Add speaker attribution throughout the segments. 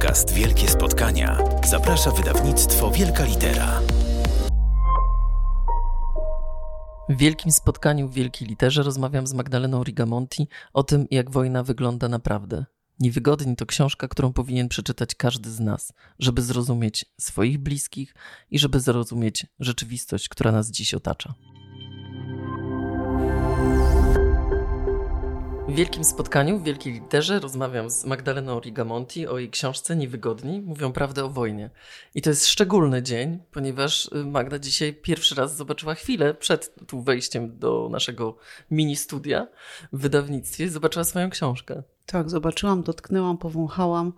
Speaker 1: podcast Wielkie Spotkania zaprasza wydawnictwo Wielka Litera.
Speaker 2: W wielkim spotkaniu w Wielkiej Literze rozmawiam z Magdaleną Rigamonti o tym, jak wojna wygląda naprawdę. Niewygodni to książka, którą powinien przeczytać każdy z nas, żeby zrozumieć swoich bliskich i żeby zrozumieć rzeczywistość, która nas dziś otacza. W wielkim spotkaniu, w wielkiej literze rozmawiam z Magdaleną Rigamonti o jej książce Niewygodni, mówią prawdę o wojnie. I to jest szczególny dzień, ponieważ y, Magda dzisiaj pierwszy raz zobaczyła chwilę przed tu wejściem do naszego mini studia w wydawnictwie, zobaczyła swoją książkę.
Speaker 3: Tak, zobaczyłam, dotknęłam, powąchałam.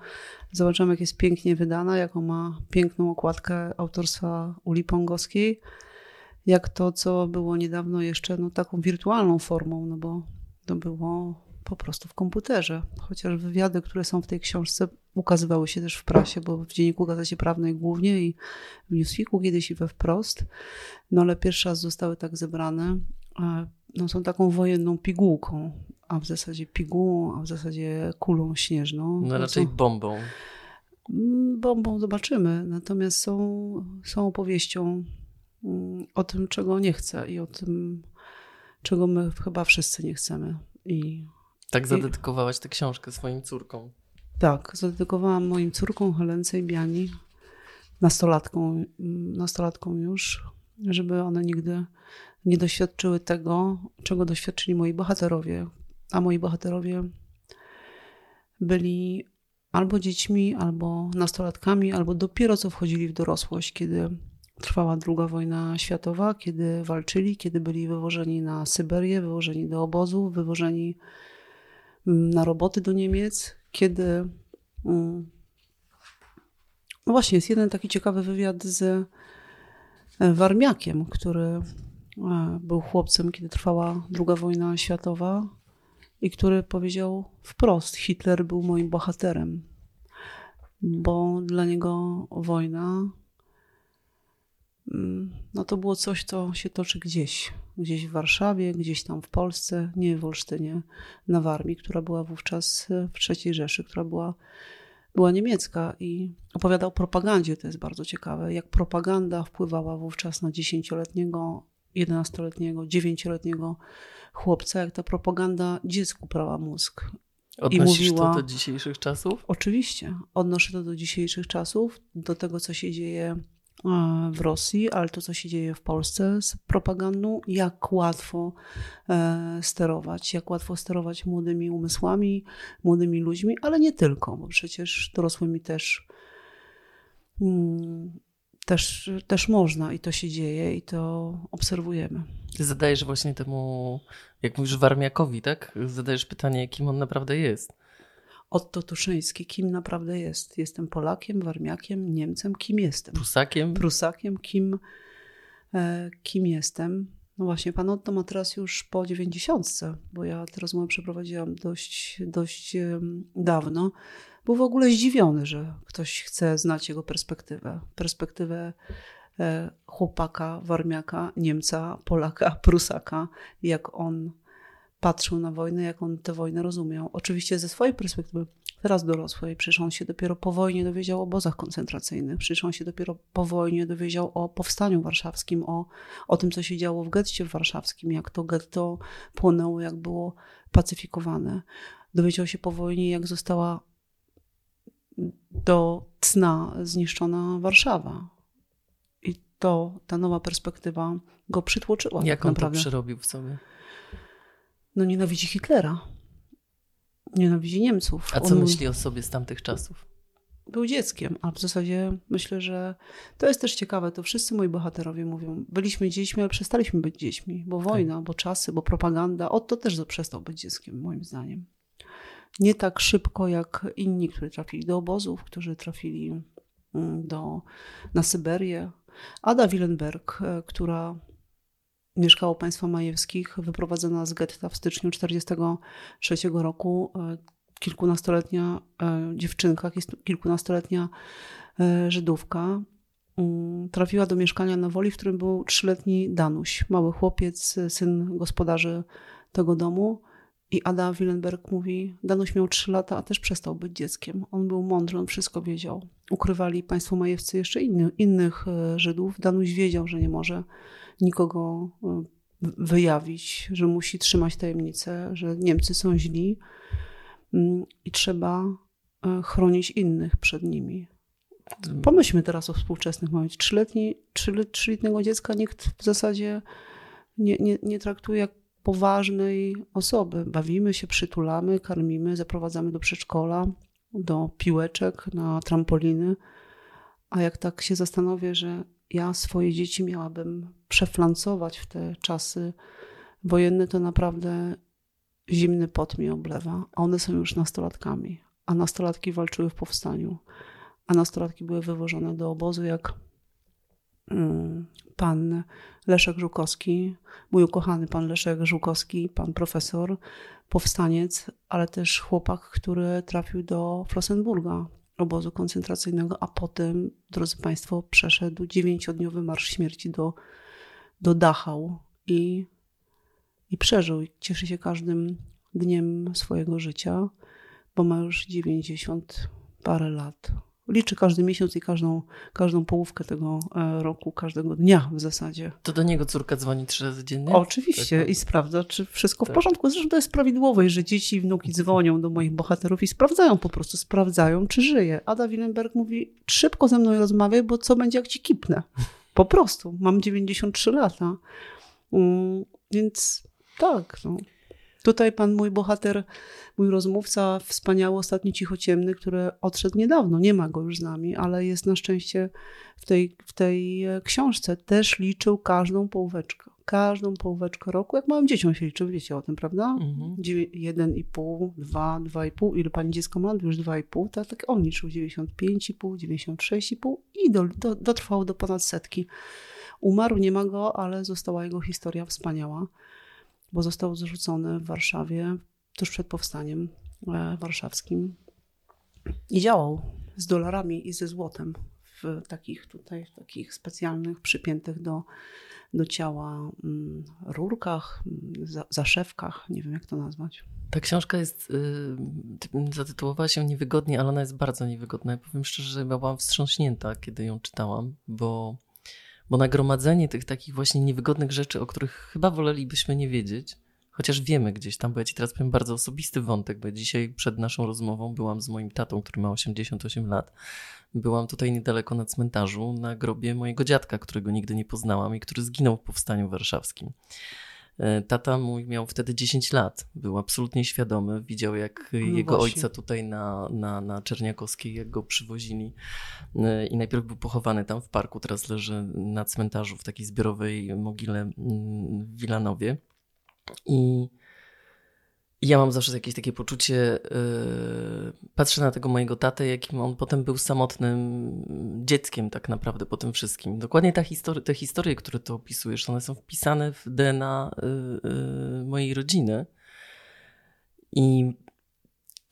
Speaker 3: Zobaczyłam, jak jest pięknie wydana, jaką ma piękną okładkę autorstwa Uli Pongowskiej. Jak to, co było niedawno jeszcze no, taką wirtualną formą, no bo to było po prostu w komputerze. Chociaż wywiady, które są w tej książce, ukazywały się też w prasie, bo w Dzienniku Gazecie Prawnej głównie i w Newsweeku kiedyś i we Wprost. No ale pierwszy raz zostały tak zebrane. No, są taką wojenną pigułką, a w zasadzie pigułą, a w zasadzie kulą śnieżną.
Speaker 2: No raczej bombą.
Speaker 3: Mm, bombą zobaczymy. Natomiast są, są opowieścią mm, o tym, czego nie chcę i o tym, czego my chyba wszyscy nie chcemy. I,
Speaker 2: tak zadedykowałaś tę książkę swoim córkom.
Speaker 3: Tak, zadedykowałam moim córkom Helence i Biani, nastolatką, nastolatką już, żeby one nigdy nie doświadczyły tego, czego doświadczyli moi bohaterowie. A moi bohaterowie byli albo dziećmi, albo nastolatkami, albo dopiero co wchodzili w dorosłość, kiedy trwała druga wojna światowa, kiedy walczyli, kiedy byli wywożeni na Syberię, wywożeni do obozów, wywożeni na roboty do Niemiec, kiedy. Mm, no właśnie, jest jeden taki ciekawy wywiad z e, Warmiakiem, który e, był chłopcem, kiedy trwała druga wojna światowa i który powiedział wprost: Hitler był moim bohaterem, bo dla niego wojna no to było coś, co się toczy gdzieś, gdzieś w Warszawie, gdzieś tam w Polsce, nie w Olsztynie, na Warmii, która była wówczas w III Rzeszy, która była, była niemiecka i opowiadał o propagandzie, to jest bardzo ciekawe, jak propaganda wpływała wówczas na dziesięcioletniego, jedenastoletniego, dziewięcioletniego chłopca, jak ta propaganda dziecku prała mózg.
Speaker 2: Odnosisz I mówiła, to do dzisiejszych czasów?
Speaker 3: Oczywiście. Odnoszę to do dzisiejszych czasów, do tego, co się dzieje w Rosji, ale to, co się dzieje w Polsce z propagandą, jak łatwo e, sterować, jak łatwo sterować młodymi umysłami, młodymi ludźmi, ale nie tylko, bo przecież dorosłymi też, mm, też, też można i to się dzieje i to obserwujemy.
Speaker 2: Ty zadajesz właśnie temu, jak mówisz, Warmiakowi, tak? Zadajesz pytanie, kim on naprawdę jest.
Speaker 3: Otto Tuszyński, kim naprawdę jest. Jestem Polakiem, Warmiakiem, Niemcem, kim jestem?
Speaker 2: Prusakiem?
Speaker 3: Prusakiem, kim, e, kim jestem. No właśnie, pan Otto ma teraz już po dziewięćdziesiątce, bo ja tę rozmowę przeprowadziłam dość, dość dawno. Był w ogóle zdziwiony, że ktoś chce znać jego perspektywę. Perspektywę e, chłopaka, warmiaka, Niemca, Polaka, Prusaka, jak on patrzył na wojnę, jak on tę wojnę rozumiał. Oczywiście ze swojej perspektywy, teraz dorosłej, przecież on się dopiero po wojnie dowiedział o obozach koncentracyjnych, przecież on się dopiero po wojnie dowiedział o powstaniu warszawskim, o, o tym, co się działo w getcie warszawskim, jak to getto płonęło, jak było pacyfikowane. Dowiedział się po wojnie, jak została do cna zniszczona Warszawa. I to, ta nowa perspektywa go przytłoczyła.
Speaker 2: Jak
Speaker 3: tak
Speaker 2: on
Speaker 3: naprawdę.
Speaker 2: to przerobił w sobie?
Speaker 3: No nienawidzi Hitlera. Nienawidzi Niemców.
Speaker 2: A co On myśli o sobie z tamtych czasów?
Speaker 3: Był dzieckiem, a w zasadzie myślę, że to jest też ciekawe. To wszyscy moi bohaterowie mówią. Byliśmy dziećmi, ale przestaliśmy być dziećmi, bo tak. wojna, tak. bo czasy, bo propaganda. O, to też przestał być dzieckiem, moim zdaniem. Nie tak szybko jak inni, którzy trafili do obozów, którzy trafili mm, do, na Syberię. Ada Willenberg, e, która mieszkała u państwa majewskich, wyprowadzona z getta w styczniu 1943 roku. E, kilkunastoletnia e, dziewczynka, kilkunastoletnia e, Żydówka mm, trafiła do mieszkania na Woli, w którym był trzyletni Danuś, mały chłopiec, syn gospodarzy tego domu I Ada Willenberg mówi, Danuś miał 3 lata, a też przestał być dzieckiem. On był mądry, on wszystko wiedział. Ukrywali państwo majewscy jeszcze inny, innych Żydów. Danuś wiedział, że nie może nikogo e, wyjawić, że musi trzymać tajemnicę, że Niemcy są źli mm, i trzeba e, chronić innych przed nimi. Pomyślmy teraz o współczesnych małych. Trzyletni, trzyletniego dziecka nikt w zasadzie nie, nie, nie traktuje jak poważnej osoby. Bawimy się, przytulamy, karmimy, zaprowadzamy do przedszkola, do piłeczek, na trampoliny. A jak tak się zastanowię, że ja swoje dzieci miałabym przeflancować w te czasy wojenne, to naprawdę zimny pot mi oblewa. A one są już nastolatkami. A nastolatki walczyły w powstaniu. A nastolatki były wywożone do obozu jak mm, pan Leszek Żukowski, mój ukochany pan Leszek Żukowski, pan profesor, powstaniec, ale też chłopak, który trafił do Flossenburga, obozu koncentracyjnego, a potem, drodzy Państwo, przeszedł dziewięciodniowy marsz śmierci do, do Dachau i, i przeżył. I cieszy się każdym dniem swojego życia, bo ma już 90 parę lat liczy każdy miesiąc i każdą, każdą połówkę tego e, roku, każdego dnia w zasadzie.
Speaker 2: To do niego córka dzwoni trzy razy dziennie?
Speaker 3: Oczywiście tak. i sprawdza, czy wszystko tak. w porządku. Zresztą to jest prawidłowe, że dzieci i wnuki dzwonią do moich bohaterów i sprawdzają po prostu, sprawdzają, czy żyje. Ada Willenberg mówi, szybko ze mną rozmawiaj, bo co będzie, jak ci kipnę? Po prostu. Mam 93 lata. Mm, więc tak, no. Tutaj pan mój bohater, mój rozmówca, wspaniały, ostatni cichociemny, który odszedł niedawno, nie ma go już z nami, ale jest na szczęście w tej, w tej e, książce. Też liczył każdą połóweczkę. Każdą połóweczkę roku, jak małym dzieciom się liczy, wiecie o tym, prawda? Mhm. Jeden i pół, dwa, dwa i pół. Ile pani dziecko ma? Już dwa i pół. Tak, tak on liczył 95,5, 96,5 i do, do, dotrwał do ponad setki. Umarł, nie ma go, ale została jego historia wspaniała bo został zrzucony w Warszawie tuż przed powstaniem e, warszawskim i działał z dolarami i ze złotem w takich tutaj, w takich specjalnych, przypiętych do, do ciała mm, rurkach, mm, za, zaszewkach, nie wiem jak to nazwać.
Speaker 2: Ta książka jest, yy, zatytułowała się niewygodnie, ale ona jest bardzo niewygodna. Ja powiem szczerze, że byłam wstrząśnięta, kiedy ją czytałam, bo bo nagromadzenie tych takich właśnie niewygodnych rzeczy, o których chyba wolelibyśmy nie wiedzieć, chociaż wiemy gdzieś tam, bo ja ci teraz powiem bardzo osobisty wątek, bo dzisiaj przed naszą rozmową byłam z moim tatą, który ma 88 lat. Byłam tutaj niedaleko na cmentarzu na grobie mojego dziadka, którego nigdy nie poznałam i który zginął w powstaniu warszawskim. E, tata mój miał wtedy 10 lat, był absolutnie świadomy, widział jak no jego właśnie. ojca tutaj na, na, na Czerniakowskiej, jak go przywozili e, i najpierw był pochowany tam w parku, teraz leży na cmentarzu w takiej zbiorowej mogile mm, w Wilanowie. I ja mam zawsze jakieś takie poczucie, yy, patrzę na tego mojego tatę, jakim on potem był samotnym dzieckiem tak naprawdę po tym wszystkim. Dokładnie ta histori te historie, które tu opisujesz, one są wpisane w DNA yy, yy, mojej rodziny. I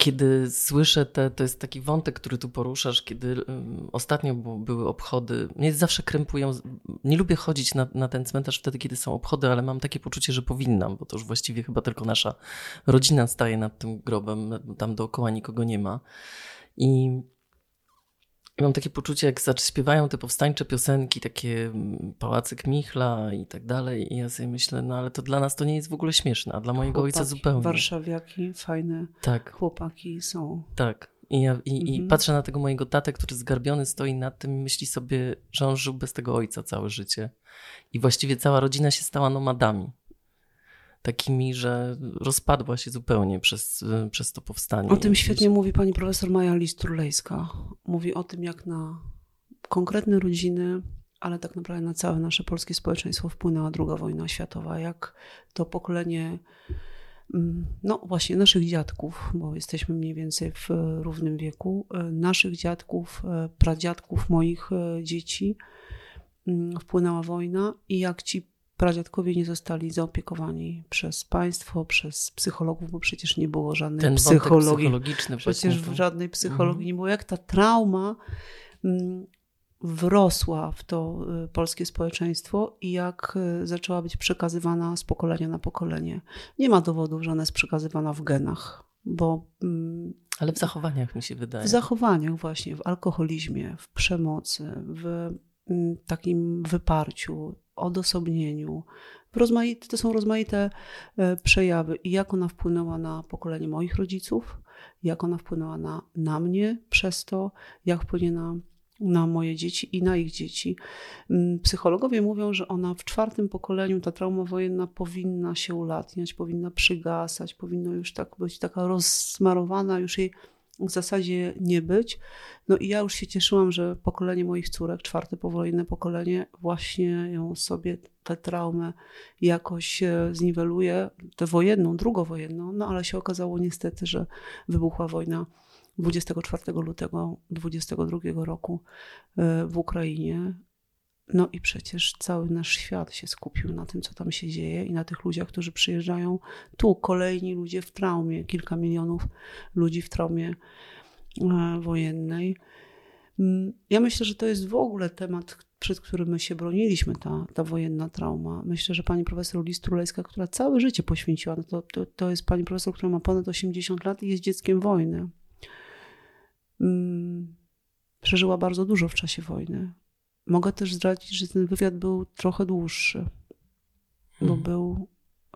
Speaker 2: kiedy słyszę te, to jest taki wątek, który tu poruszasz, kiedy ostatnio były obchody, mnie zawsze krępują, nie lubię chodzić na, na ten cmentarz wtedy, kiedy są obchody, ale mam takie poczucie, że powinnam, bo to już właściwie chyba tylko nasza rodzina staje nad tym grobem, tam dookoła nikogo nie ma. I i mam takie poczucie, jak śpiewają te powstańcze piosenki, takie mm, Pałacyk Michla i tak dalej. I ja sobie myślę, no ale to dla nas to nie jest w ogóle śmieszne, a dla mojego chłopaki, ojca zupełnie.
Speaker 3: Warszawiaki, fajne tak. chłopaki są.
Speaker 2: Tak. I, ja, i, mhm. I patrzę na tego mojego tatę, który zgarbiony stoi nad tym i myśli sobie, że on żył bez tego ojca całe życie. I właściwie cała rodzina się stała nomadami takimi, że rozpadła się zupełnie przez, przez to powstanie.
Speaker 3: O tym świetnie mówi pani profesor Maja Listrulejska. Mówi o tym, jak na konkretne rodziny, ale tak naprawdę na całe nasze polskie społeczeństwo wpłynęła II wojna światowa. Jak to pokolenie mm, no właśnie naszych dziadków, bo jesteśmy mniej więcej w równym wieku, e, naszych dziadków, e, pradziadków moich e, dzieci mm, wpłynęła wojna i jak ci pradziadkowie nie zostali zaopiekowani przez państwo, przez psychologów, bo przecież nie było żadnej Ten psychologii.
Speaker 2: psychologiczny
Speaker 3: przecież w żadnej psychologii mhm. nie było. Jak ta trauma mm, wrosła w to y, polskie społeczeństwo i jak y, zaczęła być przekazywana z pokolenia na pokolenie. Nie ma dowodów, że ona jest przekazywana w genach, bo. Mm,
Speaker 2: Ale w zachowaniach mi się wydaje.
Speaker 3: W zachowaniach, właśnie, w alkoholizmie, w przemocy, w takim wyparciu, odosobnieniu. Rozmaite, to są rozmaite e, przejawy. I jak ona wpłynęła na pokolenie moich rodziców, jak ona wpłynęła na, na mnie przez to, jak wpłynie na na moje dzieci i na ich dzieci. Mm, psychologowie mówią, że ona w czwartym pokoleniu, ta trauma wojenna powinna się ulatniać, powinna przygasać, powinno już tak być taka rozsmarowana, już jej w zasadzie nie być. No i ja już się cieszyłam, że pokolenie moich córek, czwarte powojenne pokolenie, właśnie ją sobie tę traumę jakoś zniweluje, tę wojenną, drugowojenną, no ale się okazało niestety, że wybuchła wojna 24 lutego 2022 roku e, w Ukrainie. No i przecież cały nasz świat się skupił na tym, co tam się dzieje i na tych ludziach, którzy przyjeżdżają tu. Kolejni ludzie w traumie, kilka milionów ludzi w traumie e, wojennej. Mm, ja myślę, że to jest w ogóle temat, przed którym my się broniliśmy, ta, ta wojenna trauma. Myślę, że pani profesor Listrulejska, która całe życie poświęciła, no to, to, to jest pani profesor, która ma ponad 80 lat i jest dzieckiem wojny. Mm, przeżyła bardzo dużo w czasie wojny. Mogę też zdradzić, że ten wywiad był trochę dłuższy, bo hmm. był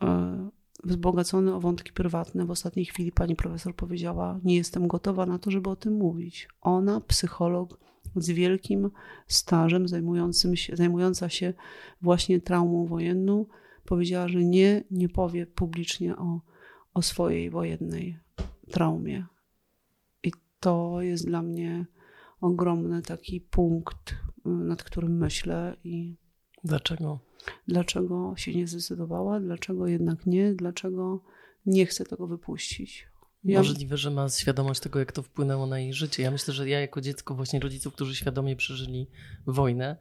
Speaker 3: e, wzbogacony o wątki prywatne. W ostatniej chwili pani profesor powiedziała: Nie jestem gotowa na to, żeby o tym mówić. Ona, psycholog z wielkim stażem, zajmującym się, zajmująca się właśnie traumą wojenną, powiedziała, że nie, nie powie publicznie o, o swojej wojennej traumie to jest dla mnie ogromny taki punkt, nad którym myślę i.
Speaker 2: Dlaczego?
Speaker 3: Dlaczego się nie zdecydowała, dlaczego jednak nie, dlaczego nie chce tego wypuścić.
Speaker 2: Ja... Możliwe, że ma świadomość tego, jak to wpłynęło na jej życie. Ja myślę, że ja jako dziecko właśnie rodziców, którzy świadomie przeżyli wojnę,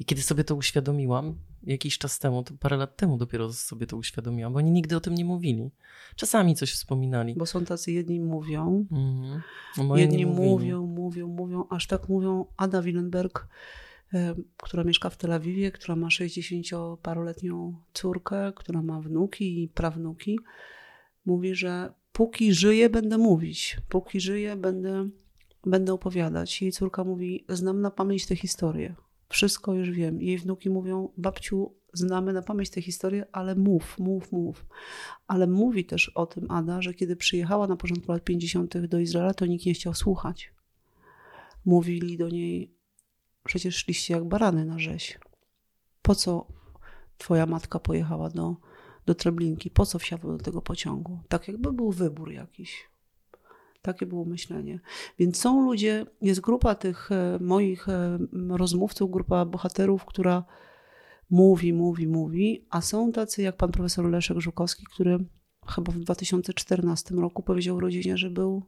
Speaker 2: i kiedy sobie to uświadomiłam, jakiś czas temu, to parę lat temu dopiero sobie to uświadomiłam, bo oni nigdy o tym nie mówili. Czasami coś wspominali.
Speaker 3: Bo są tacy jedni mówią, -hmm. jedni mówią, mówią, mówią, aż tak mówią Ada Willenberg, która mieszka w Tel Awiwie, która ma 60-paroletnią córkę, która ma wnuki i prawnuki. Mówi, że póki żyję, będę mówić. Póki żyję, będę, będę opowiadać. Jej córka mówi, znam na pamięć tę historię. Wszystko już wiem. Jej wnuki mówią, babciu, znamy na pamięć tę historię, ale mów, mów, mów. Ale mówi też o tym Ada, że kiedy przyjechała na początku lat 50. do Izraela, to nikt nie chciał słuchać. Mówili do niej, przecież szliście jak barany na rzeź. Po co twoja matka pojechała do, do Treblinki? Po co wsiadła do tego pociągu? Tak jakby był wybór jakiś. Takie było myślenie. Więc są ludzie, jest grupa tych e, moich e, rozmówców, grupa bohaterów, która mówi, mówi, mówi, a są tacy jak pan profesor Leszek Żukowski, który chyba w 2014 roku powiedział rodzinie, że był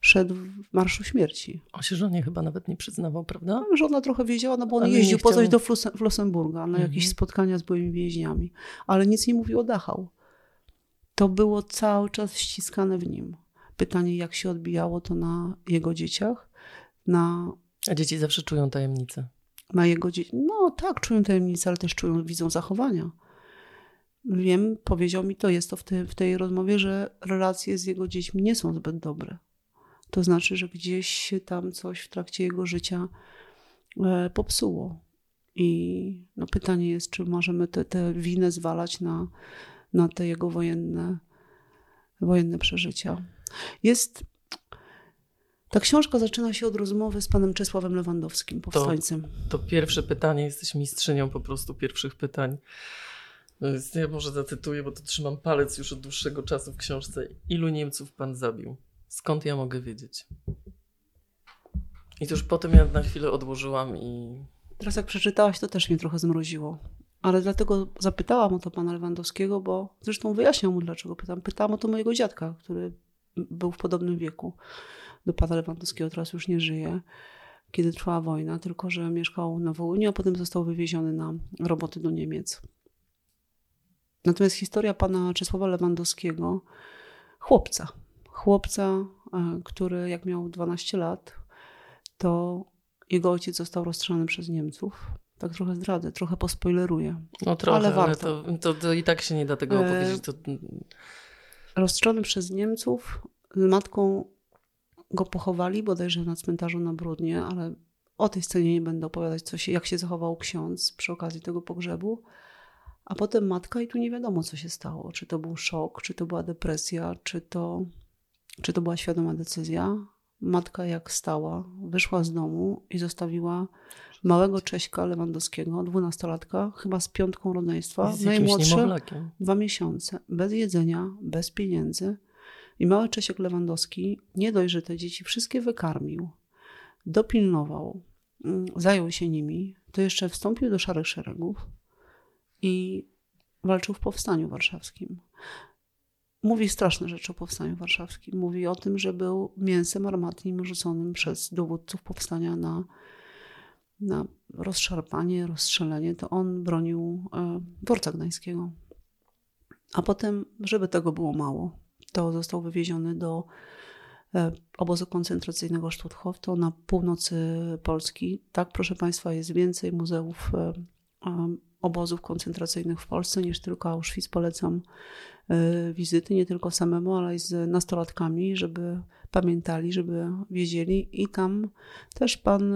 Speaker 3: szedł w Marszu Śmierci.
Speaker 2: O się żonie chyba nawet nie przyznawał, prawda?
Speaker 3: No, żona trochę wiedziała, no bo on ale jeździł po coś do Flossenburga, na mhm. jakieś spotkania z byłymi więźniami, ale nic nie mówił o Dachau. To było cały czas ściskane w nim. Pytanie, jak się odbijało to na jego dzieciach, na...
Speaker 2: A dzieci zawsze czują tajemnicę.
Speaker 3: Na jego dzieci. No tak, czują tajemnicę, ale też czują, widzą zachowania. Wiem, powiedział mi to, jest to w, te, w tej rozmowie, że relacje z jego dziećmi nie są zbyt dobre. To znaczy, że gdzieś się tam coś w trakcie jego życia e, popsuło. I no, pytanie jest, czy możemy tę winę zwalać na, na te jego wojenne, wojenne przeżycia. Jest. Ta książka zaczyna się od rozmowy z panem Czesławem Lewandowskim, powstańcem.
Speaker 2: To, to pierwsze pytanie, jesteś mistrzynią po prostu pierwszych pytań. No ja może zacytuję, bo to trzymam palec już od dłuższego czasu w książce. Ilu Niemców pan zabił? Skąd ja mogę wiedzieć? I to już potem ja na chwilę odłożyłam i.
Speaker 3: Teraz jak przeczytałaś, to też mnie trochę zmroziło. Ale dlatego zapytałam o to pana Lewandowskiego, bo zresztą wyjaśniał mu, dlaczego pytam. Pytałam o to mojego dziadka, który był w podobnym wieku do pana Lewandowskiego, teraz już nie żyje, kiedy trwała wojna, tylko że mieszkał na Wołyniu, a potem został wywieziony na roboty do Niemiec. Natomiast historia pana Czesława Lewandowskiego, chłopca, chłopca, e, który jak miał 12 lat, to jego ojciec został rozstrzelany przez Niemców. Tak trochę zdradzę, trochę pospoileruję.
Speaker 2: No trochę, ale,
Speaker 3: warto.
Speaker 2: ale to, to, to, i tak się nie da tego e... opowiedzieć. To...
Speaker 3: Rozstrzelony przez Niemców, z matką go pochowali bodajże na cmentarzu na Brudnie, ale o tej scenie nie będę opowiadać, co się, jak się zachował ksiądz przy okazji tego pogrzebu. A potem matka i tu nie wiadomo, co się stało. Czy to był szok, czy to była depresja, czy to, czy to była świadoma decyzja. Matka jak stała, wyszła z domu i zostawiła małego Cześka Lewandowskiego, dwunastolatka, chyba z piątką rodzeństwa, najmłodszy, dwa miesiące, bez jedzenia, bez pieniędzy. I mały Czesiek Lewandowski nie dość, że te dzieci wszystkie wykarmił, dopilnował, mm, zajął się nimi, to jeszcze wstąpił do szarych szeregów i walczył w powstaniu warszawskim. Mówi straszne rzeczy o powstaniu warszawskim. Mówi o tym, że był mięsem armatnim rzuconym przez dowódców powstania na, na rozszarpanie, rozstrzelenie. To on bronił e, dworca gdańskiego. A potem, żeby tego było mało, to został wywieziony do e, obozu koncentracyjnego Stutthof, na północy Polski. Tak, proszę Państwa, jest więcej muzeów e, obozów koncentracyjnych w Polsce niż tylko Auschwitz. Polecam e, wizyty nie tylko samemu, ale i z nastolatkami, żeby pamiętali, żeby wiedzieli. I tam też pan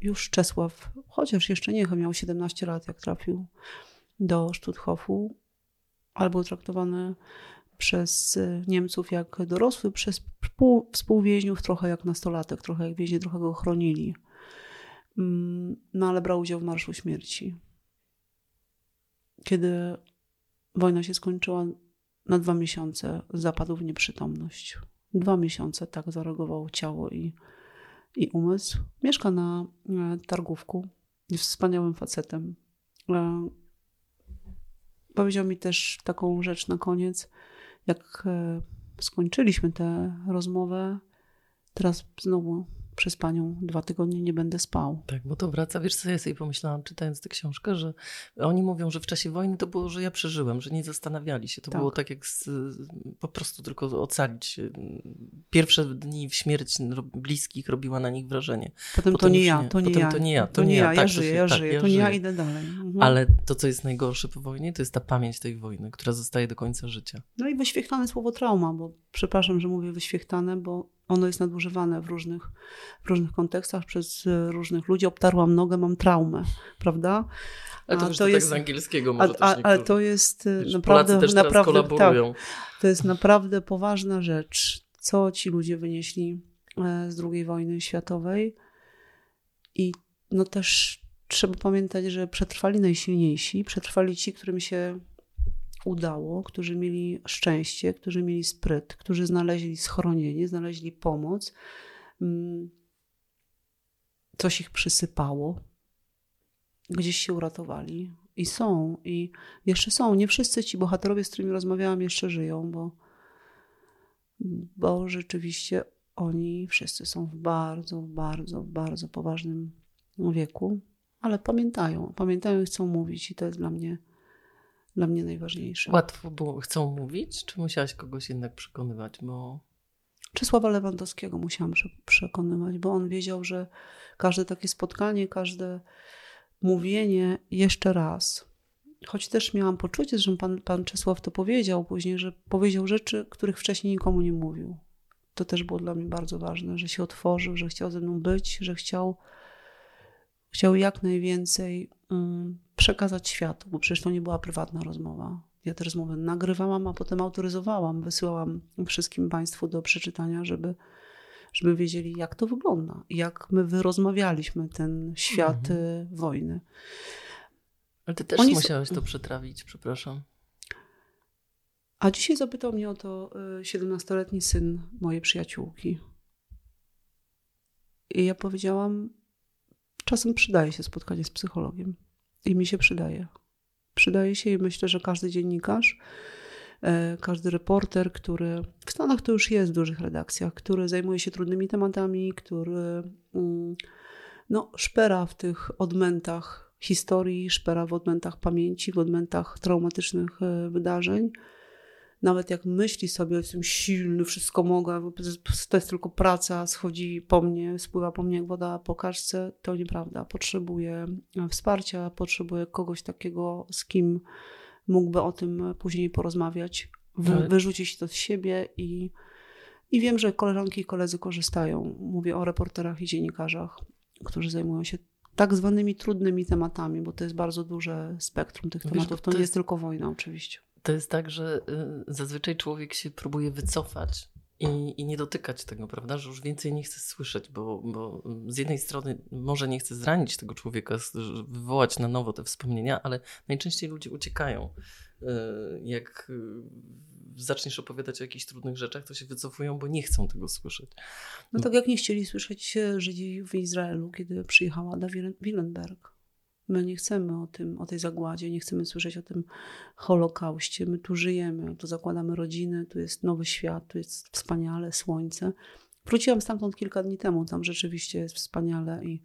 Speaker 3: już Czesław, chociaż jeszcze nie miał 17 lat, jak trafił do Stutthofu, ale był traktowany przez Niemców jak dorosły, przez współwięźniów trochę jak nastolatek, trochę jak więźnie, trochę go chronili. Mm, no ale brał udział w Marszu Śmierci. Kiedy wojna się skończyła, na dwa miesiące zapadł w nieprzytomność. Dwa miesiące tak zareagowało ciało i, i umysł. Mieszka na e, Targówku. Jest wspaniałym facetem. E, powiedział mi też taką rzecz na koniec jak e, skończyliśmy tę rozmowę, teraz znowu przez panią dwa tygodnie nie będę spał.
Speaker 2: Tak, bo to wraca. Wiesz co, ja sobie pomyślałam, czytając tę książkę, że oni mówią, że w czasie wojny to było, że ja przeżyłem, że nie zastanawiali się. To tak. było tak jak z, po prostu tylko ocalić. Pierwsze dni w śmierć bliskich robiła na nich wrażenie.
Speaker 3: Potem, Potem to nie ja, to nie ja. To nie ja, to nie ja. Ja żyję, ja tak, żyję, to nie ja idę dalej. Mhm.
Speaker 2: Ale to, co jest najgorsze po wojnie, to jest ta pamięć tej wojny, która zostaje do końca życia.
Speaker 3: No i wyświechtane słowo trauma, bo przepraszam, że mówię wyświechtane, bo ono jest nadużywane w różnych, w różnych kontekstach przez e, różnych ludzi. Obtarłam nogę, mam traumę, prawda?
Speaker 2: Ale to, a to, to jest tak z angielskiego może
Speaker 3: a, a, Ale to jest I naprawdę, też naprawdę tak, to jest naprawdę poważna rzecz, co ci ludzie wynieśli e, z II wojny światowej. I no też trzeba pamiętać, że przetrwali najsilniejsi, przetrwali ci, którym się udało, którzy mieli szczęście, którzy mieli spryt, którzy znaleźli schronienie, znaleźli pomoc, mm, coś ich przysypało, gdzieś się uratowali. I są, i jeszcze są. Nie wszyscy ci bohaterowie, z którymi rozmawiałam, jeszcze żyją, bo, bo rzeczywiście oni wszyscy są w bardzo, bardzo, bardzo poważnym wieku, ale pamiętają, pamiętają i chcą mówić, i to jest dla mnie dla mnie najważniejsze.
Speaker 2: Łatwo było, chcą mówić, czy musiałaś kogoś jednak przekonywać, bo...
Speaker 3: Czesława Lewandowskiego musiałam przekonywać, bo on wiedział, że każde takie spotkanie, każde mówienie jeszcze raz, choć też miałam poczucie, że pan, pan Czesław to powiedział później, że powiedział rzeczy, których wcześniej nikomu nie mówił. To też było dla mnie bardzo ważne, że się otworzył, że chciał ze mną być, że chciał, chciał jak najwięcej przekazać światu, bo przecież to nie była prywatna rozmowa. Ja te rozmowy nagrywałam, a potem autoryzowałam, wysyłałam wszystkim Państwu do przeczytania, żeby, żeby wiedzieli, jak to wygląda, jak my wyrozmawialiśmy ten świat mhm. Y, wojny.
Speaker 2: Ale ty też Oni musiałeś to przetrawić, przepraszam.
Speaker 3: A dzisiaj zapytał mnie o to 17-letni y, syn mojej przyjaciółki. I ja powiedziałam, czasem przydaje się spotkanie z psychologiem. I mi się przydaje. Przydaje się i myślę, że każdy dziennikarz, e, każdy reporter, który w Stanach to już jest w dużych redakcjach, który zajmuje się trudnymi tematami, który mm, no, szpera w tych odmętach historii, szpera w odmętach pamięci, w odmętach traumatycznych e, wydarzeń, nawet jak myśli sobie, jestem silny, wszystko mogę, to jest tylko praca, schodzi po mnie, spływa po mnie jak woda po kaczce, to nieprawda. Potrzebuję wsparcia, potrzebuję kogoś takiego, z kim mógłby o tym później porozmawiać, wy, wyrzucić to z siebie i, i wiem, że koleżanki i koledzy korzystają. Mówię o reporterach i dziennikarzach, którzy zajmują się tak zwanymi trudnymi tematami, bo to jest bardzo duże spektrum tych tematów. To, to nie jest tylko wojna oczywiście.
Speaker 2: To jest tak, że y, zazwyczaj człowiek się próbuje wycofać i, i nie dotykać tego, prawda? Że już więcej nie chce słyszeć, bo, bo z jednej strony może nie chce zranić tego człowieka, wywołać na nowo te wspomnienia, ale najczęściej ludzie uciekają. Y, jak y, zaczniesz opowiadać o jakichś trudnych rzeczach, to się wycofują, bo nie chcą tego słyszeć.
Speaker 3: No tak jak nie chcieli słyszeć Żydzi w Izraelu, kiedy przyjechała Ada Willenberg. My nie chcemy o tym, o tej zagładzie, nie chcemy słyszeć o tym Holokauście. My tu żyjemy, tu zakładamy rodziny, tu jest nowy świat, tu jest wspaniale, słońce. Wróciłam stamtąd kilka dni temu, tam rzeczywiście jest wspaniale i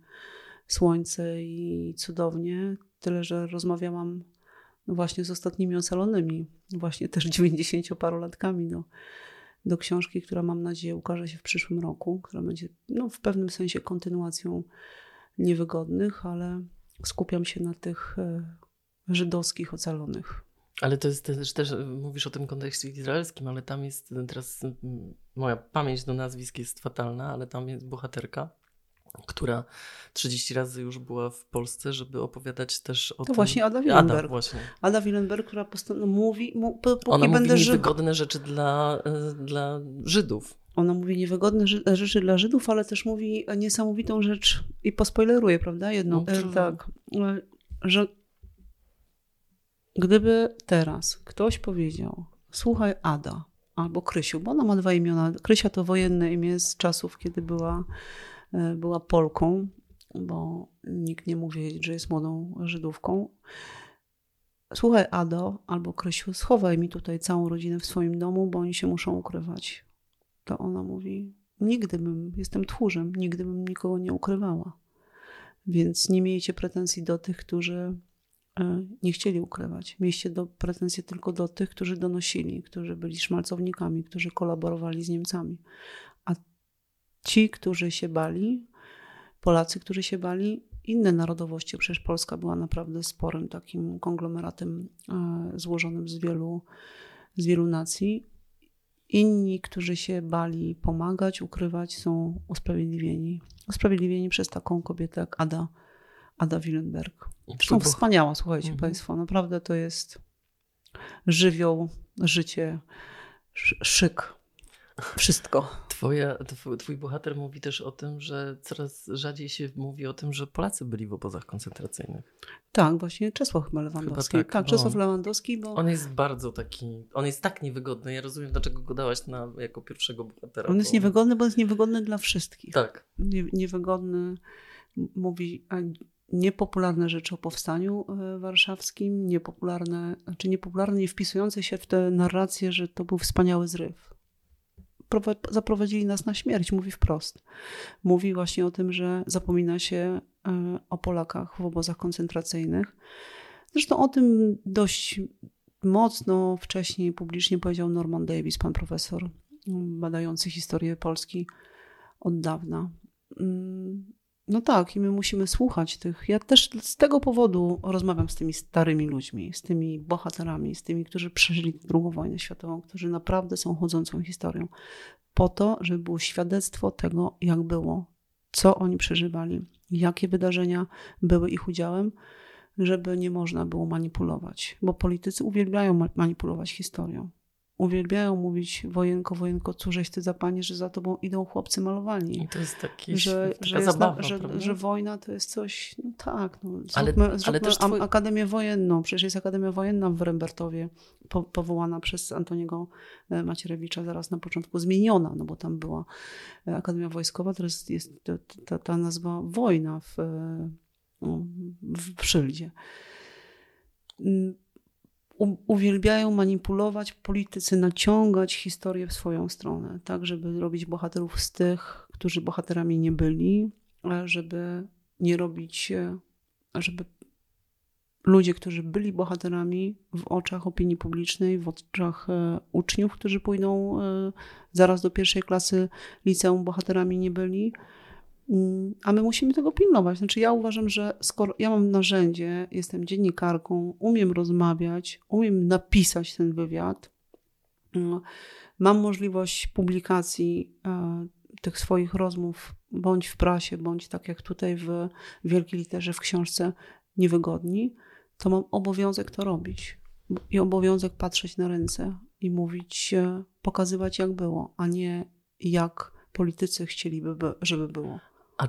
Speaker 3: słońce i cudownie. Tyle, że rozmawiałam właśnie z ostatnimi ocalonymi, właśnie też 90-parolatkami do, do książki, która mam nadzieję ukaże się w przyszłym roku, która będzie no, w pewnym sensie kontynuacją niewygodnych, ale skupiam się na tych e, żydowskich ocalonych.
Speaker 2: Ale to jest też, też, mówisz o tym kontekście izraelskim, ale tam jest teraz, moja pamięć do nazwisk jest fatalna, ale tam jest bohaterka, która 30 razy już była w Polsce, żeby opowiadać też o to tym.
Speaker 3: To właśnie Ada Willenberg. Ada, właśnie. Ada Willenberg, która no, mówi, mu, póki
Speaker 2: Ona
Speaker 3: będę
Speaker 2: mówi wygodne rzeczy dla, e, dla Żydów.
Speaker 3: Ona mówi niewygodne rzeczy dla Żydów, ale też mówi niesamowitą rzecz i pospoileruje, prawda? Jedną. No, tak, że gdyby teraz ktoś powiedział, słuchaj Ada albo Krysiu, bo ona ma dwa imiona. Krysia to wojenne imię z czasów, kiedy była, e, była Polką, bo nikt nie mówi, że jest młodą Żydówką. Słuchaj Ado albo Krysiu, schowaj mi tutaj całą rodzinę w swoim domu, bo oni się muszą ukrywać to ona mówi: Nigdy bym, jestem tchórzem, nigdy bym nikogo nie ukrywała. Więc nie miejcie pretensji do tych, którzy e, nie chcieli ukrywać. Mieliście do, pretensje tylko do tych, którzy donosili, którzy byli szmalcownikami, którzy kolaborowali z Niemcami. A ci, którzy się bali, Polacy, którzy się bali, inne narodowości, przecież Polska była naprawdę sporym takim konglomeratem e, złożonym z wielu, z wielu nacji, Inni, którzy się bali pomagać, ukrywać, są usprawiedliwieni. Usprawiedliwieni przez taką kobietę jak Ada, Ada Willenberg. Zresztą wspaniała, słuchajcie mhm. Państwo. Naprawdę to jest żywioł, życie, szyk. Wszystko.
Speaker 2: Twoja, twój bohater mówi też o tym, że coraz rzadziej się mówi o tym, że Polacy byli w obozach koncentracyjnych.
Speaker 3: Tak, właśnie Czesław chyba Lewandowski. Chyba tak, tak Czesław Lewandowski, bo...
Speaker 2: On jest bardzo taki, on jest tak niewygodny. Ja rozumiem, dlaczego go dałaś na, jako pierwszego bohatera.
Speaker 3: On jest bo... niewygodny, bo jest niewygodny dla wszystkich.
Speaker 2: Tak.
Speaker 3: Nie, niewygodny, mówi niepopularne rzeczy o powstaniu e, warszawskim, niepopularne, znaczy niepopularne, nie wpisujące się w tę narrację, że to był wspaniały zryw zaprowadzili nas na śmierć, mówi wprost. Mówi właśnie o tym, że zapomina się e, o Polakach w obozach koncentracyjnych. Zresztą o tym dość mocno wcześniej publicznie powiedział Norman Davis, pan profesor badający historię Polski od dawna. No tak, i my musimy słuchać tych. Ja też z tego powodu rozmawiam z tymi starymi ludźmi, z tymi bohaterami, z tymi, którzy przeżyli II wojnę światową, którzy naprawdę są chodzącą historią. Po to, żeby było świadectwo tego, jak było, co oni przeżywali, jakie wydarzenia były ich udziałem, żeby nie można było manipulować. Bo politycy uwielbiają manipulować historią. Uwielbiają mówić wojenko, wojenko, cóżeś ty za panie, że za tobą idą chłopcy malowani.
Speaker 2: I to jest taki, że, że, zabawa,
Speaker 3: że, że, wojna to jest coś, no tak, no, zróbmy, ale, zróbmy ale twój... Akademię Wojenną, przecież jest Akademia Wojenna w Rembertowie, po, powołana przez Antoniego e, Macierewicza zaraz na początku, zmieniona, no bo tam była e, Akademia Wojskowa, teraz jest ta, ta nazwa wojna w, e, w, w szyldzie uwielbiają manipulować politycy, naciągać historię w swoją stronę, tak, żeby robić bohaterów z tych, którzy bohaterami nie byli, żeby nie robić, żeby ludzie, którzy byli bohaterami w oczach opinii publicznej, w oczach e, uczniów, którzy pójdą e, zaraz do pierwszej klasy liceum, bohaterami nie byli. A my musimy tego pilnować. Znaczy, ja uważam, że skoro ja mam narzędzie, jestem dziennikarką, umiem rozmawiać, umiem napisać ten wywiad, mm, mam możliwość publikacji e, tych swoich rozmów, bądź w prasie, bądź tak jak tutaj w wielkiej literze w książce Niewygodni, to mam obowiązek to robić. I obowiązek patrzeć na ręce i mówić, e, pokazywać jak było, a nie jak politycy chcieliby, żeby było.
Speaker 2: A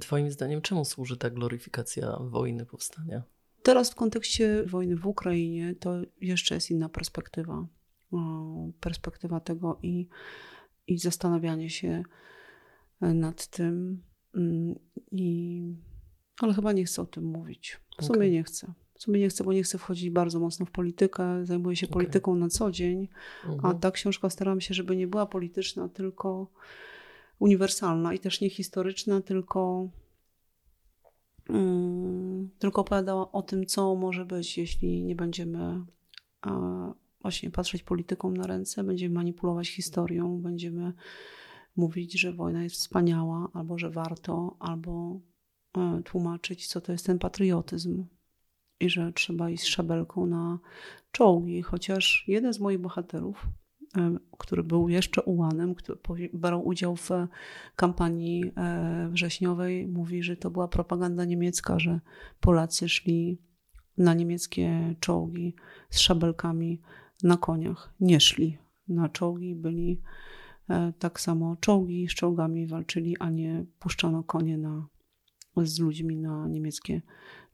Speaker 2: Twoim zdaniem czemu służy ta gloryfikacja wojny, powstania?
Speaker 3: Teraz w kontekście wojny w Ukrainie to jeszcze jest inna perspektywa. Perspektywa tego i, i zastanawianie się e, nad tym. Mm, I, ale chyba nie chcę o tym mówić. W sumie okay. nie chcę. W sumie nie chcę, bo nie chcę wchodzić bardzo mocno w politykę. Zajmuję się okay. polityką na co dzień, uh-huh. a mhm. ta książka staram się, żeby nie była polityczna, tylko uniwersalna i też nie historyczna, tylko, um, tylko opowiadała o tym, co może być, jeśli nie będziemy a, właśnie patrzeć polityką na ręce, będziemy manipulować historią, będziemy mówić, że wojna jest wspaniała, albo że warto, albo e, tłumaczyć, co to jest ten patriotyzm i że trzeba iść z szabelką na czołgi, chociaż jeden z moich bohaterów który był jeszcze ułanem, który brał udział w kampanii e, wrześniowej, mówi, że to była propaganda niemiecka, że Polacy szli na niemieckie czołgi z szabelkami na koniach. Nie szli na czołgi, byli e, tak samo czołgi z czołgami walczyli, a nie puszczano konie na, z ludźmi na niemieckie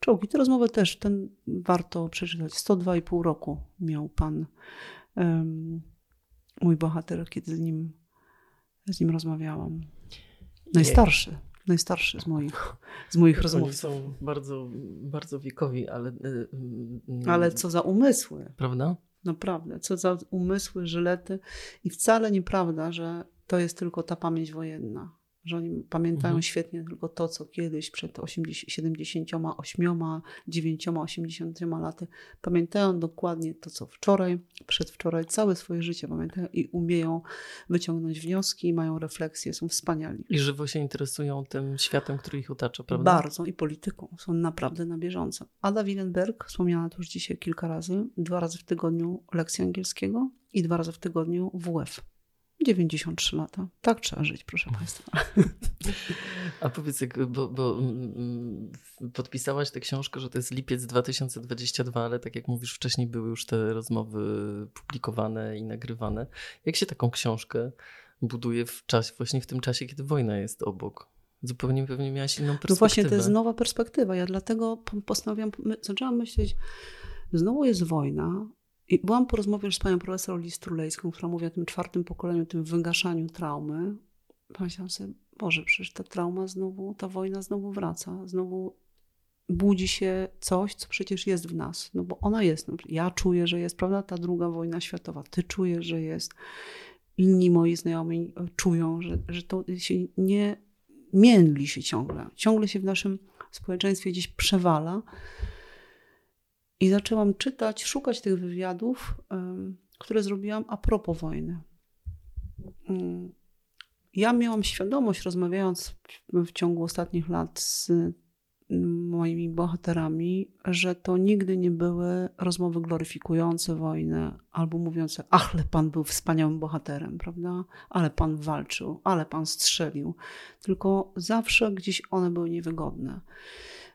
Speaker 3: czołgi. Tę rozmowę też ten warto przeczytać. 102,5 roku miał pan mój bohater, kiedy z nim, z nim rozmawiałam. Najstarszy. Najstarszy z moich, z moich rozmów.
Speaker 2: są bardzo, bardzo wiekowi, ale. Y,
Speaker 3: y, ale co za umysły.
Speaker 2: Prawda?
Speaker 3: Naprawdę, co za umysły, żylety. I wcale nieprawda, że to jest tylko ta pamięć wojenna że oni pamiętają mhm. świetnie tylko to, co kiedyś przed 80, 78, 9, 80 laty. Pamiętają dokładnie to, co wczoraj, przedwczoraj, całe swoje życie pamiętają i umieją wyciągnąć wnioski, mają refleksje, są wspaniali.
Speaker 2: I żywo się interesują tym światem, który ich otacza, prawda?
Speaker 3: Bardzo i polityką. Są naprawdę na bieżąco. Ada Willenberg, wspomniana tu już dzisiaj kilka razy, dwa razy w tygodniu lekcji angielskiego i dwa razy w tygodniu WF. 93 lata. Tak trzeba żyć, proszę Państwa.
Speaker 2: A powiedz, bo, bo podpisałaś tę książkę, że to jest lipiec 2022, ale tak jak mówisz, wcześniej były już te rozmowy publikowane i nagrywane. Jak się taką książkę buduje w czasie, właśnie w tym czasie, kiedy wojna jest obok? Zupełnie pewnie miałaś inną perspektywę. No
Speaker 3: właśnie, to jest nowa perspektywa. Ja dlatego postanowiłam, zaczęłam myśleć, znowu jest wojna, i byłam po rozmowie już z panią profesor Listrulejską, która mówi o tym czwartym pokoleniu, tym wygaszaniu traumy. Pomyślałam sobie, Boże, przecież ta trauma znowu, ta wojna znowu wraca, znowu budzi się coś, co przecież jest w nas, no bo ona jest. No, ja czuję, że jest, prawda, ta druga wojna światowa, ty czujesz, że jest, inni moi znajomi czują, że, że to się nie międli się ciągle, ciągle się w naszym społeczeństwie gdzieś przewala. I zaczęłam czytać, szukać tych wywiadów, które zrobiłam a propos wojny. Mm, ja miałam świadomość, rozmawiając w ciągu ostatnich lat z mm, moimi bohaterami, że to nigdy nie były rozmowy gloryfikujące wojnę albo mówiące, ach, ale pan był wspaniałym bohaterem, prawda? Ale pan walczył, ale pan strzelił. Tylko zawsze gdzieś one były niewygodne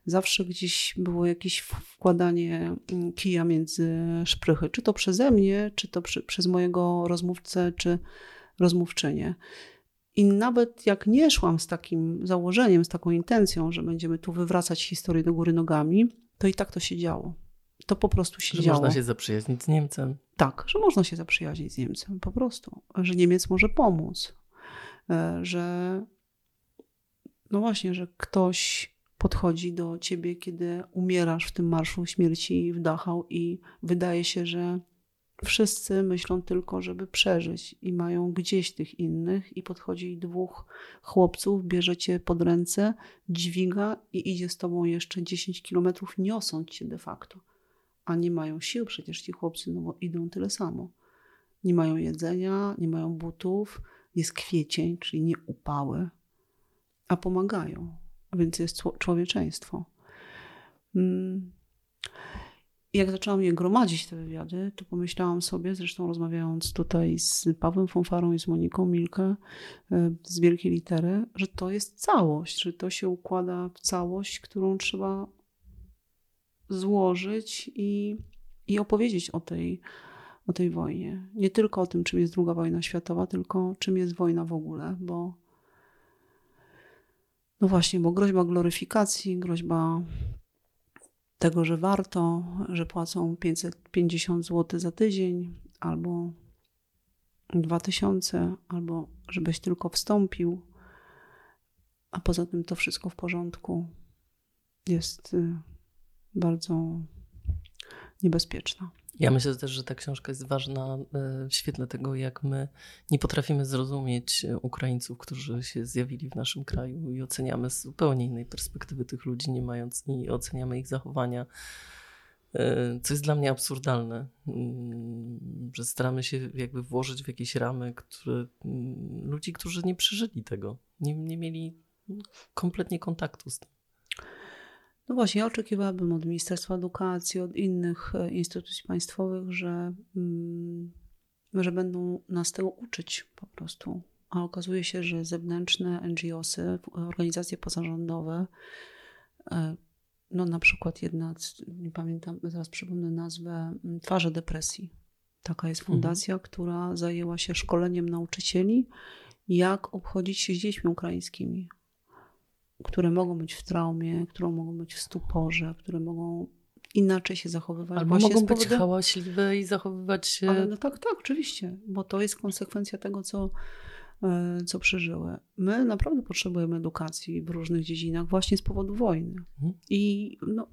Speaker 3: zawsze gdzieś było jakieś wkładanie mm, kija między szprychy, czy to przeze mnie, czy to przy, przez mojego rozmówcę, czy rozmówczynię. I nawet jak nie szłam z takim założeniem, z taką intencją, że będziemy tu wywracać historię do góry nogami, to i tak to się działo. To po prostu się
Speaker 2: że
Speaker 3: działo.
Speaker 2: Można się zaprzyjaźnić z Niemcem.
Speaker 3: Tak, że można się zaprzyjaźnić z Niemcem, po prostu. Że Niemiec może pomóc. E, że no właśnie, że ktoś podchodzi do ciebie, kiedy umierasz w tym marszu śmierci w Dachau i wydaje się, że wszyscy myślą tylko, żeby przeżyć i mają gdzieś tych innych i podchodzi dwóch chłopców, bierzecie pod ręce, dźwiga i idzie z tobą jeszcze 10 kilometrów, niosąc cię de facto. A nie mają sił przecież ci chłopcy, no bo idą tyle samo. Nie mają jedzenia, nie mają butów, jest kwiecień, czyli nie upały, a pomagają, więc jest człowieczeństwo. Mm jak zaczęłam je gromadzić, te wywiady, to pomyślałam sobie, zresztą rozmawiając tutaj z Pawłem Fonfarą i z Moniką Milkę e, z wielkiej litery, że to jest całość, że to się układa w całość, którą trzeba złożyć i, i opowiedzieć o tej, o tej wojnie. Nie tylko o tym, czym jest druga wojna światowa, tylko czym jest wojna w ogóle, bo no właśnie, bo groźba gloryfikacji, groźba tego, że warto, że płacą 550 zł za tydzień albo 2000, albo żebyś tylko wstąpił, a poza tym to wszystko w porządku jest y, bardzo niebezpieczna.
Speaker 2: Ja myślę też, że ta książka jest ważna e, w świetle tego, jak my nie potrafimy zrozumieć e, Ukraińców, którzy się zjawili w naszym kraju i oceniamy z zupełnie innej perspektywy tych ludzi, nie mając i oceniamy ich zachowania, e, co jest dla mnie absurdalne, mm, że staramy się jakby włożyć w jakieś ramy które, mm, ludzi, którzy nie przeżyli tego, nie, nie mieli kompletnie kontaktu z tym.
Speaker 3: No właśnie, ja oczekiwałabym od Ministerstwa Edukacji, od innych e, instytucji państwowych, że, mm, że będą nas tego uczyć po prostu. A okazuje się, że zewnętrzne NGOsy, organizacje pozarządowe, e, no na przykład jedna, nie pamiętam, zaraz przypomnę nazwę, mm, Twarze Depresji. Taka jest mhm. fundacja, mhm. która zajęła się szkoleniem nauczycieli, jak obchodzić się z dziećmi ukraińskimi które mogą być w traumie, które mogą być w stuporze, które mogą inaczej się zachowywać.
Speaker 2: Albo mogą być hałaśliwe i zachowywać się...
Speaker 3: Ale no tak, tak, oczywiście, bo to jest konsekwencja tego, co, e, co przeżyły. My naprawdę potrzebujemy edukacji w różnych dziedzinach właśnie z powodu wojny. Mhm. I no,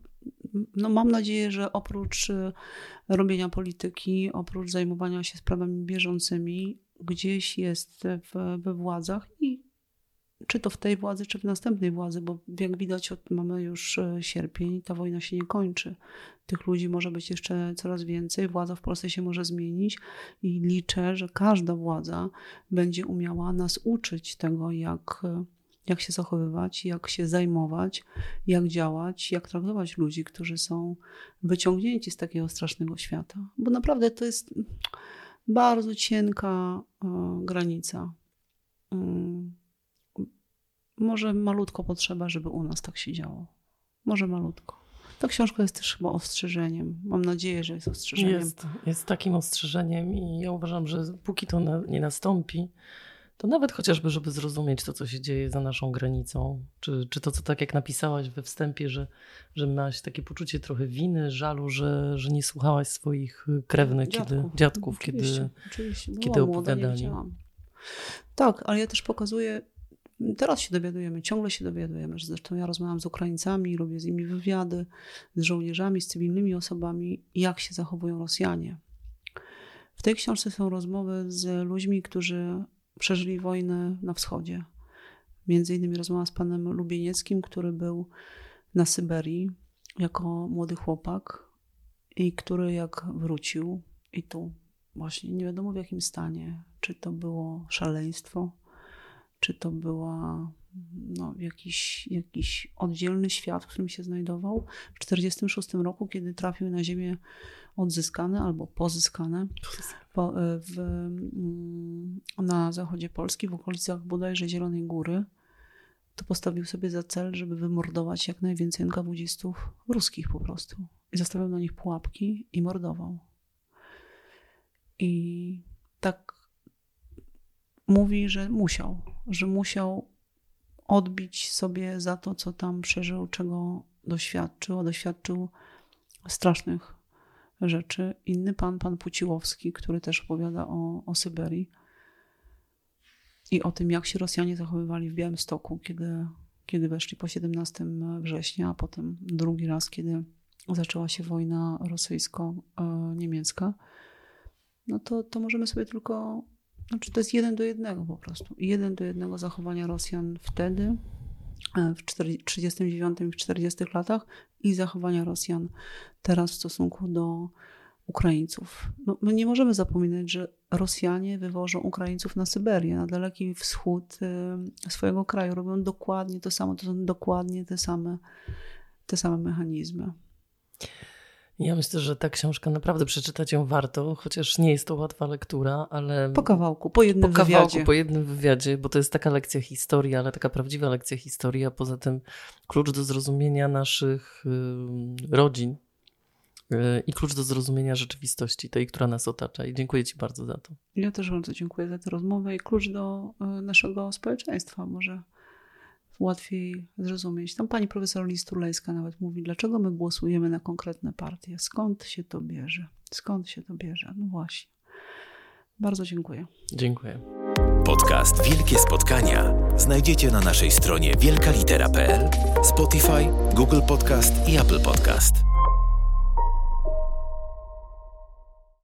Speaker 3: no mam nadzieję, że oprócz e, robienia polityki, oprócz zajmowania się sprawami bieżącymi, gdzieś jest w, we władzach i czy to w tej władzy, czy w następnej władzy, bo jak widać, mamy już e, sierpień, ta wojna się nie kończy. Tych ludzi może być jeszcze coraz więcej, władza w Polsce się może zmienić i liczę, że każda władza będzie umiała nas uczyć tego, jak, e, jak się zachowywać, jak się zajmować, jak działać, jak traktować ludzi, którzy są wyciągnięci z takiego strasznego świata. Bo naprawdę to jest bardzo cienka e, granica. Może malutko potrzeba, żeby u nas tak się działo. Może malutko. Ta książka jest też chyba ostrzeżeniem. Mam nadzieję, że jest ostrzeżeniem.
Speaker 2: Jest, jest takim ostrzeżeniem i ja uważam, że póki to na, nie nastąpi, to nawet chociażby, żeby zrozumieć to, co się dzieje za naszą granicą, czy, czy to, co tak jak napisałaś we wstępie, że, że miałaś takie poczucie trochę winy, żalu, że, że nie słuchałaś swoich krewnych, Dziadków. kiedy, dziadków, oczywiście, kiedy, oczywiście. kiedy opowiadali.
Speaker 3: Tak, ale ja też pokazuję Teraz się dowiadujemy, ciągle się dowiadujemy, że zresztą ja rozmawiam z Ukraińcami, robię z nimi wywiady, z żołnierzami, z cywilnymi osobami, jak się zachowują Rosjanie. W tej książce są rozmowy z ludźmi, którzy przeżyli wojnę na wschodzie. Między innymi rozmowa z panem Lubienieckim, który był na Syberii jako młody chłopak i który jak wrócił i tu właśnie nie wiadomo w jakim stanie, czy to było szaleństwo, czy to była no, jakiś, jakiś oddzielny świat, w którym się znajdował. W 1946 roku, kiedy trafił na ziemię odzyskane albo pozyskane po, w, mm, na zachodzie Polski, w okolicach bodajże Zielonej Góry, to postawił sobie za cel, żeby wymordować jak najwięcej NKWDzistów ruskich po prostu. I zostawiał na nich pułapki i mordował. I tak mówi, że musiał, że musiał odbić sobie za to, co tam przeżył, czego doświadczył, a doświadczył strasznych rzeczy. Inny pan, pan Puciłowski, który też opowiada o, o Syberii i o tym, jak się Rosjanie zachowywali w Białymstoku, kiedy, kiedy weszli po 17 września, a potem drugi raz, kiedy zaczęła się wojna rosyjsko-niemiecka. no to, to możemy sobie tylko, znaczy to jest jeden do jednego po prostu. Jeden do jednego zachowania Rosjan wtedy, e, w 1939 i w 40 latach i zachowania Rosjan teraz w stosunku do Ukraińców. No, my nie możemy zapominać, że Rosjanie wywożą Ukraińców na Syberię, na daleki wschód y, swojego kraju. Robią dokładnie to samo, to są dokładnie te same, te same mechanizmy.
Speaker 2: Ja myślę, że ta książka naprawdę przeczytać ją warto, chociaż nie jest to łatwa lektura, ale.
Speaker 3: Po kawałku, po jednym
Speaker 2: po
Speaker 3: kawałku,
Speaker 2: wywiadzie. Po jednym wywiadzie, bo to jest taka lekcja historii, ale taka prawdziwa lekcja historii, a poza tym klucz do zrozumienia naszych y, rodzin, i klucz do zrozumienia rzeczywistości, tej, która nas otacza. I dziękuję Ci bardzo za to.
Speaker 3: Ja też bardzo dziękuję za tę rozmowę i klucz do e, naszego społeczeństwa. Może łatwiej zrozumieć. Tam pani profesor Listurlejska nawet mówi, dlaczego my głosujemy na konkretne partie. Skąd się to bierze? Skąd się to bierze? No właśnie. Bardzo dziękuję.
Speaker 2: Dziękuję.
Speaker 1: Podcast Wielkie Spotkania znajdziecie na naszej stronie wielkalitera.pl, Spotify, Google Podcast i Apple Podcast.